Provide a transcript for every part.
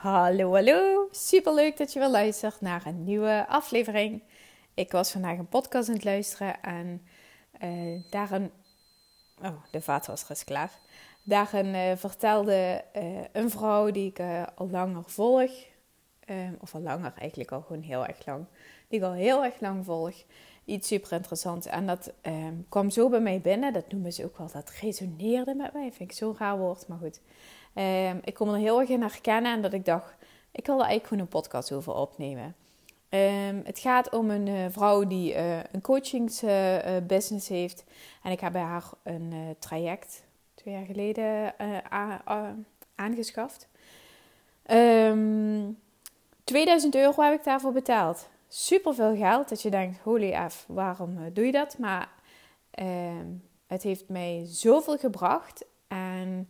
Hallo, hallo. Super leuk dat je weer luistert naar een nieuwe aflevering. Ik was vandaag een podcast aan het luisteren en uh, daarin. Oh, de vaatwasser is klaar. Daarin uh, vertelde uh, een vrouw die ik al langer volg, of al langer eigenlijk al gewoon heel erg lang, die ik al heel erg lang volg, iets super interessants. En dat kwam zo bij mij binnen, dat noemen ze ook wel, dat resoneerde met mij. Vind ik zo'n raar woord, maar goed. Um, ik kon er heel erg in herkennen en dat ik dacht, ik wil er eigenlijk gewoon een podcast over opnemen. Um, het gaat om een uh, vrouw die uh, een coachingsbusiness uh, heeft. En ik heb bij haar een traject twee jaar geleden aangeschaft. Um, 2000 euro heb ik daarvoor betaald. Super veel geld. Dat je denkt, holy f, waarom doe je dat? Maar het heeft mij zoveel gebracht. En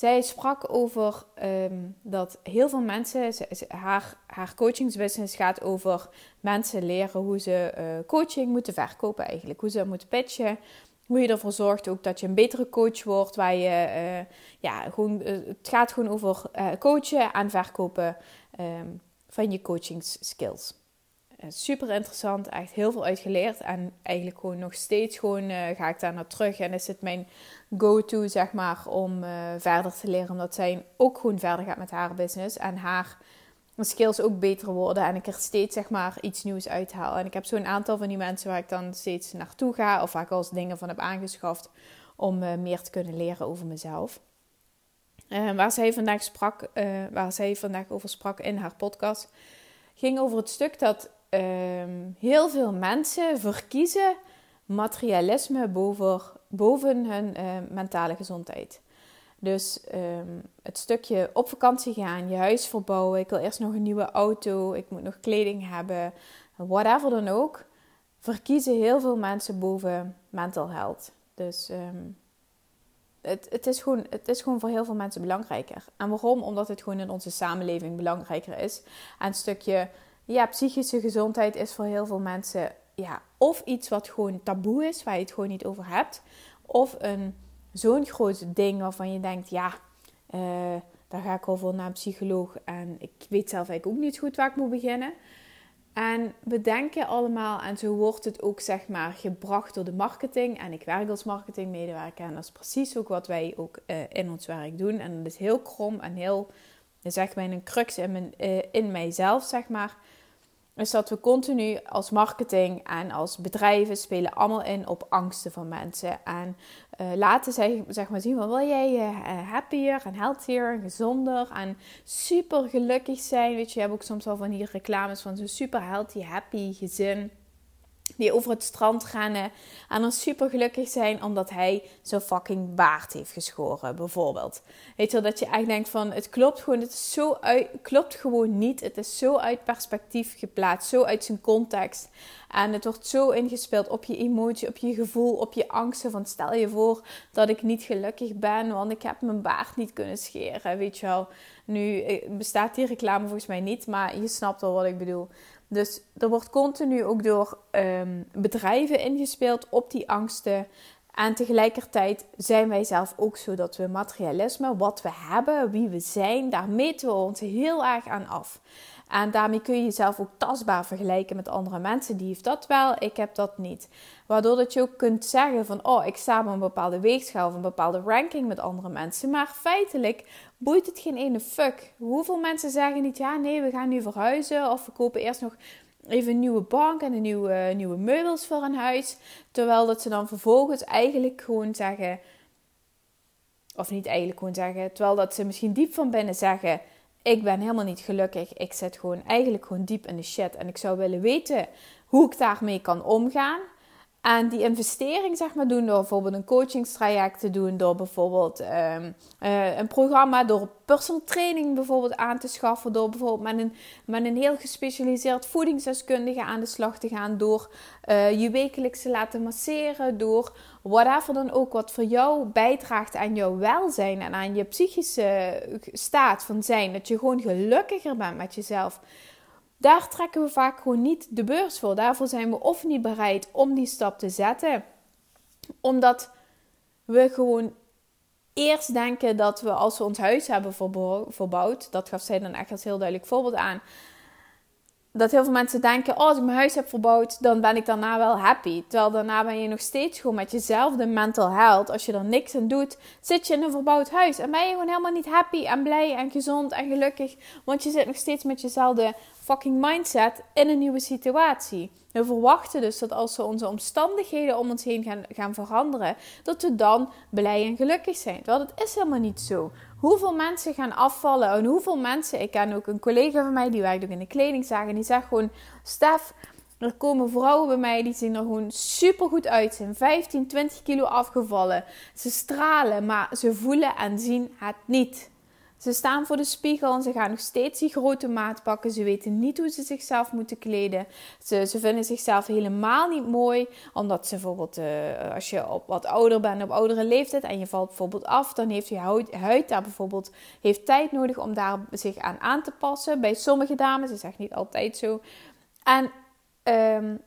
zij sprak over um, dat heel veel mensen, haar, haar coachingsbusiness gaat over mensen leren hoe ze uh, coaching moeten verkopen eigenlijk. Hoe ze moeten pitchen. Hoe je ervoor zorgt ook dat je een betere coach wordt. Waar je, uh, ja, gewoon, uh, het gaat gewoon over coachen en verkopen um, van je coachingsskills. Super interessant, echt heel veel uitgeleerd. En eigenlijk gewoon nog steeds gewoon ga ik daar naar terug. En is het mijn go-to, zeg maar, om uh, verder te leren. Omdat zij ook gewoon verder gaat met haar business. En haar skills ook beter worden. En ik er steeds, zeg maar, iets nieuws uithaal. En ik heb zo'n aantal van die mensen waar ik dan steeds naartoe ga. Of waar ik al dingen van heb aangeschaft. Om uh, meer te kunnen leren over mezelf. Waar, zij vandaag sprak, waar zij vandaag over sprak in haar podcast. Ging over het stuk dat ehm, heel veel mensen verkiezen materialisme boven, boven hun uh, mentale gezondheid. Dus um, het stukje op vakantie gaan, je huis verbouwen, ik wil eerst nog een nieuwe auto, ik moet nog kleding hebben, whatever dan ook, verkiezen heel veel mensen boven mental health. Dus het, het, is gewoon, het is gewoon voor heel veel mensen belangrijker. En waarom? Omdat het gewoon in onze samenleving belangrijker is. En een stukje ja, psychische gezondheid is voor heel veel mensen ja, of iets wat gewoon taboe is, waar je het gewoon niet over hebt. Of een zo'n groot ding waarvan je denkt, ja, uh, daar ga ik al voor naar een psycholoog. En ik weet zelf eigenlijk ook niet goed waar ik moet beginnen. En we denken allemaal, en zo wordt het ook zeg maar gebracht door de marketing. En ik werk als marketingmedewerker en dat is precies ook wat wij ook uh, in ons werk doen. En dat is heel krom en heel, zeg maar, een crux in, mijn, uh, in mijzelf, zeg maar is dat we continu als marketing en als bedrijven spelen allemaal in op angsten van mensen. En uh, laten zij zeg maar zien van wil jij uh, happier en healthier en gezonder en super gelukkig zijn. Weet je, je hebt ook soms wel van die reclames van zo'n super healthy, happy gezin die over het strand rennen en dan super gelukkig zijn omdat hij zo'n fucking baard heeft geschoren, bijvoorbeeld. Weet je wel, dat je echt denkt van, het klopt gewoon, het is zo uit, klopt gewoon niet. Het is zo uit perspectief geplaatst, zo uit zijn context. En het wordt zo ingespeeld op je emotie, op je gevoel, op je angsten. Van stel je voor dat ik niet gelukkig ben, want ik heb mijn baard niet kunnen scheren. Weet je wel. Nu eh, bestaat die reclame volgens mij niet, maar je snapt wel wat ik bedoel. Dus er wordt continu ook door um, bedrijven ingespeeld op die angsten. En tegelijkertijd zijn wij zelf ook zo dat we materialisme, wat we hebben, wie we zijn, daar meten we ons heel erg aan af. En daarmee kun je jezelf ook tastbaar vergelijken met andere mensen. Die heeft dat wel, ik heb dat niet. Waardoor dat je ook kunt zeggen van, oh, ik sta op een bepaalde weegschaal of een bepaalde ranking met andere mensen. Maar feitelijk boeit het geen ene fuck. Hoeveel mensen zeggen niet, ja, nee, we gaan nu verhuizen of we kopen eerst nog even een nieuwe bank en een nieuwe, nieuwe meubels voor een huis. Terwijl dat ze dan vervolgens eigenlijk gewoon zeggen, of niet eigenlijk gewoon zeggen, terwijl dat ze misschien diep van binnen zeggen ik ben helemaal niet gelukkig. Ik zit gewoon eigenlijk gewoon diep in de shit. En ik zou willen weten hoe ik daarmee kan omgaan. En die investering zeg maar doen door bijvoorbeeld een coachingstraject te doen, door bijvoorbeeld um, uh, een programma, door personal training bijvoorbeeld aan te schaffen, door bijvoorbeeld met een, met een heel gespecialiseerd voedingsdeskundige aan de slag te gaan, door uh, je wekelijks te laten masseren, door whatever dan ook wat voor jou bijdraagt aan jouw welzijn en aan je psychische staat van zijn, dat je gewoon gelukkiger bent met jezelf daar trekken we vaak gewoon niet de beurs voor. Daarvoor zijn we of niet bereid om die stap te zetten, omdat we gewoon eerst denken dat we als we ons huis hebben verbouwd, dat gaf zij dan echt als heel duidelijk voorbeeld aan, dat heel veel mensen denken: oh, als ik mijn huis heb verbouwd, dan ben ik daarna wel happy. Terwijl daarna ben je nog steeds gewoon met jezelf de mental health. Als je er niks aan doet, zit je in een verbouwd huis. En ben je gewoon helemaal niet happy en blij en gezond en gelukkig. Want je zit nog steeds met jezelfde fucking mindset in een nieuwe situatie. We verwachten dus dat als we onze omstandigheden om ons heen gaan, gaan veranderen, dat we dan blij en gelukkig zijn. Terwijl dat is helemaal niet zo. Hoeveel mensen gaan afvallen en hoeveel mensen, ik ken ook een collega van mij die werkt ook in de kledingzaak en die zegt gewoon, Stef, er komen vrouwen bij mij die zien er gewoon super goed uit. Zijn 15, 20 kilo afgevallen. Ze stralen, maar ze voelen en zien het niet. Ze staan voor de spiegel en ze gaan nog steeds die grote maat pakken. Ze weten niet hoe ze zichzelf moeten kleden. Ze, ze vinden zichzelf helemaal niet mooi. Omdat ze bijvoorbeeld, uh, als je op wat ouder bent, op oudere leeftijd en je valt bijvoorbeeld af, dan heeft je huid, huid daar bijvoorbeeld heeft tijd nodig om daar zich aan aan te passen. Bij sommige dames is echt niet altijd zo. En um,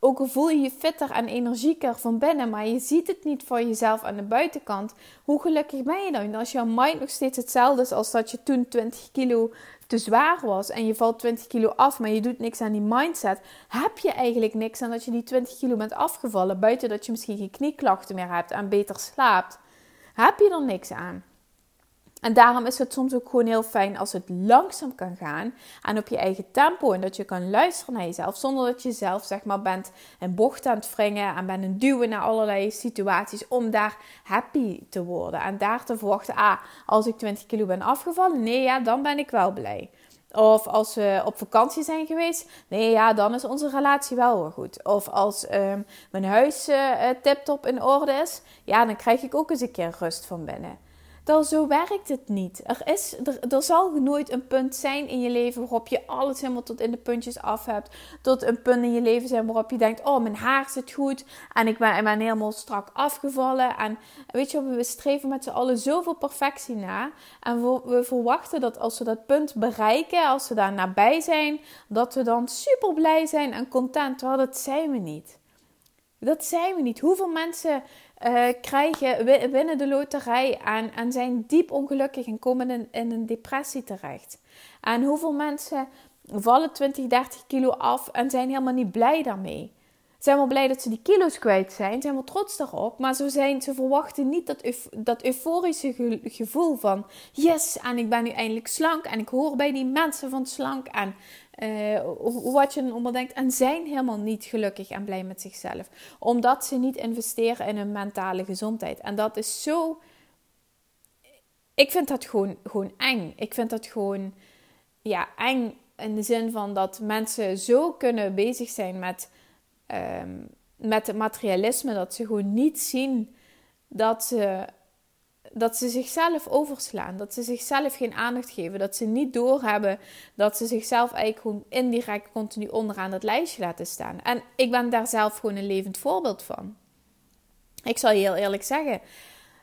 ook al voel je je fitter en energieker van binnen, maar je ziet het niet voor jezelf aan de buitenkant. Hoe gelukkig ben je dan? Als jouw mind nog steeds hetzelfde is als dat je toen 20 kilo te zwaar was en je valt 20 kilo af, maar je doet niks aan die mindset, heb je eigenlijk niks aan dat je die 20 kilo bent afgevallen. Buiten dat je misschien geen knieklachten meer hebt en beter slaapt, heb je er niks aan. En daarom is het soms ook gewoon heel fijn als het langzaam kan gaan en op je eigen tempo. En dat je kan luisteren naar jezelf zonder dat je zelf zeg maar bent een bocht aan het wringen en bent een duwen naar allerlei situaties om daar happy te worden. En daar te verwachten, ah, als ik 20 kilo ben afgevallen, nee ja, dan ben ik wel blij. Of als we op vakantie zijn geweest, nee ja, dan is onze relatie wel weer goed. Of als um, mijn huis uh, tip-top in orde is, ja, dan krijg ik ook eens een keer rust van binnen dan zo werkt het niet. Er, is, er, er zal nooit een punt zijn in je leven waarop je alles helemaal tot in de puntjes af hebt. Tot een punt in je leven zijn waarop je denkt: Oh, mijn haar zit goed. En ik ben, helemaal strak afgevallen. En weet je, we streven met z'n allen zoveel perfectie na. En we, we verwachten dat als we dat punt bereiken, als we daar nabij zijn, dat we dan super blij zijn en content. Terwijl dat zijn we niet. Dat zijn we niet. Hoeveel mensen uh, krijgen, winnen de loterij en, en zijn diep ongelukkig en komen in, in een depressie terecht. En hoeveel mensen vallen 20, 30 kilo af en zijn helemaal niet blij daarmee. Zijn wel blij dat ze die kilo's kwijt zijn, zijn wel trots daarop, maar zo zijn, ze verwachten niet dat, dat euforische gevoel van yes, en ik ben nu eindelijk slank en ik hoor bij die mensen van slank en uh, wat je dan denkt. En zijn helemaal niet gelukkig en blij met zichzelf. Omdat ze niet investeren in hun mentale gezondheid. En dat is zo. Ik vind dat gewoon, gewoon eng. Ik vind dat gewoon ja, eng in de zin van dat mensen zo kunnen bezig zijn met, um, met het materialisme. Dat ze gewoon niet zien dat ze dat ze zichzelf overslaan. Dat ze zichzelf geen aandacht geven. Dat ze niet doorhebben dat ze zichzelf eigenlijk gewoon indirect continu onderaan dat lijstje laten staan. En ik ben daar zelf gewoon een levend voorbeeld van. Ik zal je heel eerlijk zeggen.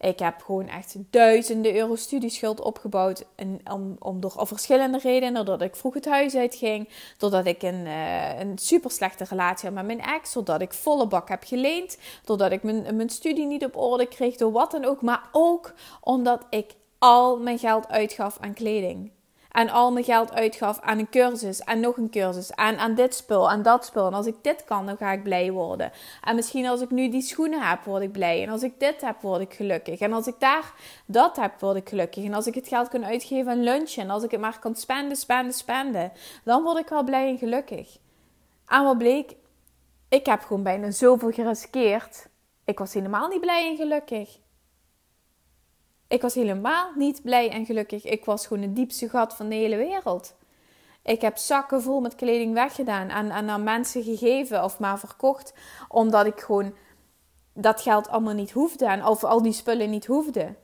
Ik heb gewoon echt duizenden euro studieschuld opgebouwd. En om, door verschillende redenen. Doordat ik vroeg het huis uitging. Doordat ik een, uh, een super slechte relatie had met mijn ex. Doordat ik volle bak heb geleend. Doordat ik mijn, mijn studie niet op orde kreeg. Door wat dan ook. Maar ook omdat ik al mijn geld uitgaf aan kleding en al mijn geld uitgaf aan een cursus en nog een cursus en aan dit spul en dat spul. En als ik dit kan, dan ga ik blij worden. En misschien als ik nu die schoenen heb, word ik blij. En als ik dit heb, word ik gelukkig. En als ik daar dat heb, word ik gelukkig. En als ik het geld kan uitgeven aan lunchen en als ik het maar kan spenden, spenden, spenden, dan word ik wel blij en gelukkig. En wat bleek, ik heb gewoon bijna zoveel geriskeerd. Ik was helemaal niet blij en gelukkig. Ik was helemaal niet blij en gelukkig. Ik was gewoon het diepste gat van de hele wereld. Ik heb zakken vol met kleding weggedaan en, en aan mensen gegeven of maar verkocht. Omdat ik gewoon dat geld allemaal niet hoefde. En of al die spullen niet hoefde.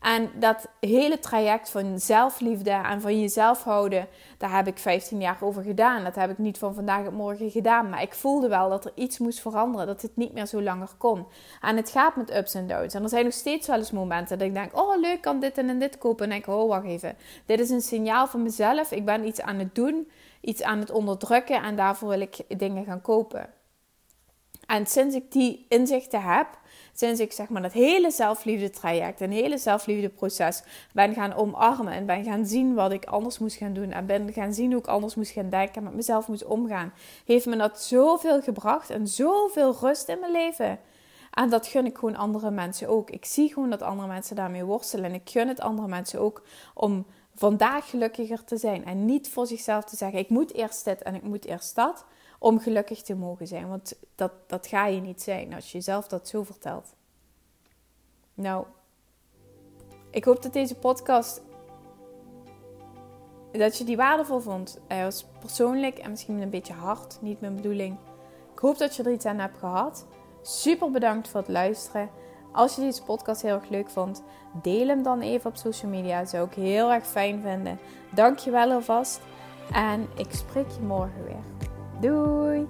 En dat hele traject van zelfliefde en van jezelf houden, daar heb ik 15 jaar over gedaan. Dat heb ik niet van vandaag op morgen gedaan. Maar ik voelde wel dat er iets moest veranderen. Dat het niet meer zo langer kon. En het gaat met ups en downs. En er zijn nog steeds wel eens momenten dat ik denk: oh leuk, kan dit en dit kopen. En ik denk: oh wacht even. Dit is een signaal van mezelf. Ik ben iets aan het doen, iets aan het onderdrukken. En daarvoor wil ik dingen gaan kopen. En sinds ik die inzichten heb, sinds ik zeg maar dat hele zelfliefde traject, een hele zelfliefde proces ben gaan omarmen en ben gaan zien wat ik anders moest gaan doen en ben gaan zien hoe ik anders moest gaan denken en met mezelf moest omgaan, heeft me dat zoveel gebracht en zoveel rust in mijn leven. En dat gun ik gewoon andere mensen ook. Ik zie gewoon dat andere mensen daarmee worstelen en ik gun het andere mensen ook om vandaag gelukkiger te zijn en niet voor zichzelf te zeggen: ik moet eerst dit en ik moet eerst dat om gelukkig te mogen zijn. Want dat, dat ga je niet zijn als je jezelf dat zo vertelt. Nou, ik hoop dat deze podcast. dat je die waardevol vond. Hij was persoonlijk en misschien een beetje hard, niet mijn bedoeling. Ik hoop dat je er iets aan hebt gehad. Super bedankt voor het luisteren. Als je deze podcast heel erg leuk vond, deel hem dan even op social media. Dat zou ik heel erg fijn vinden. Dank je wel alvast. En ik spreek je morgen weer. Doei!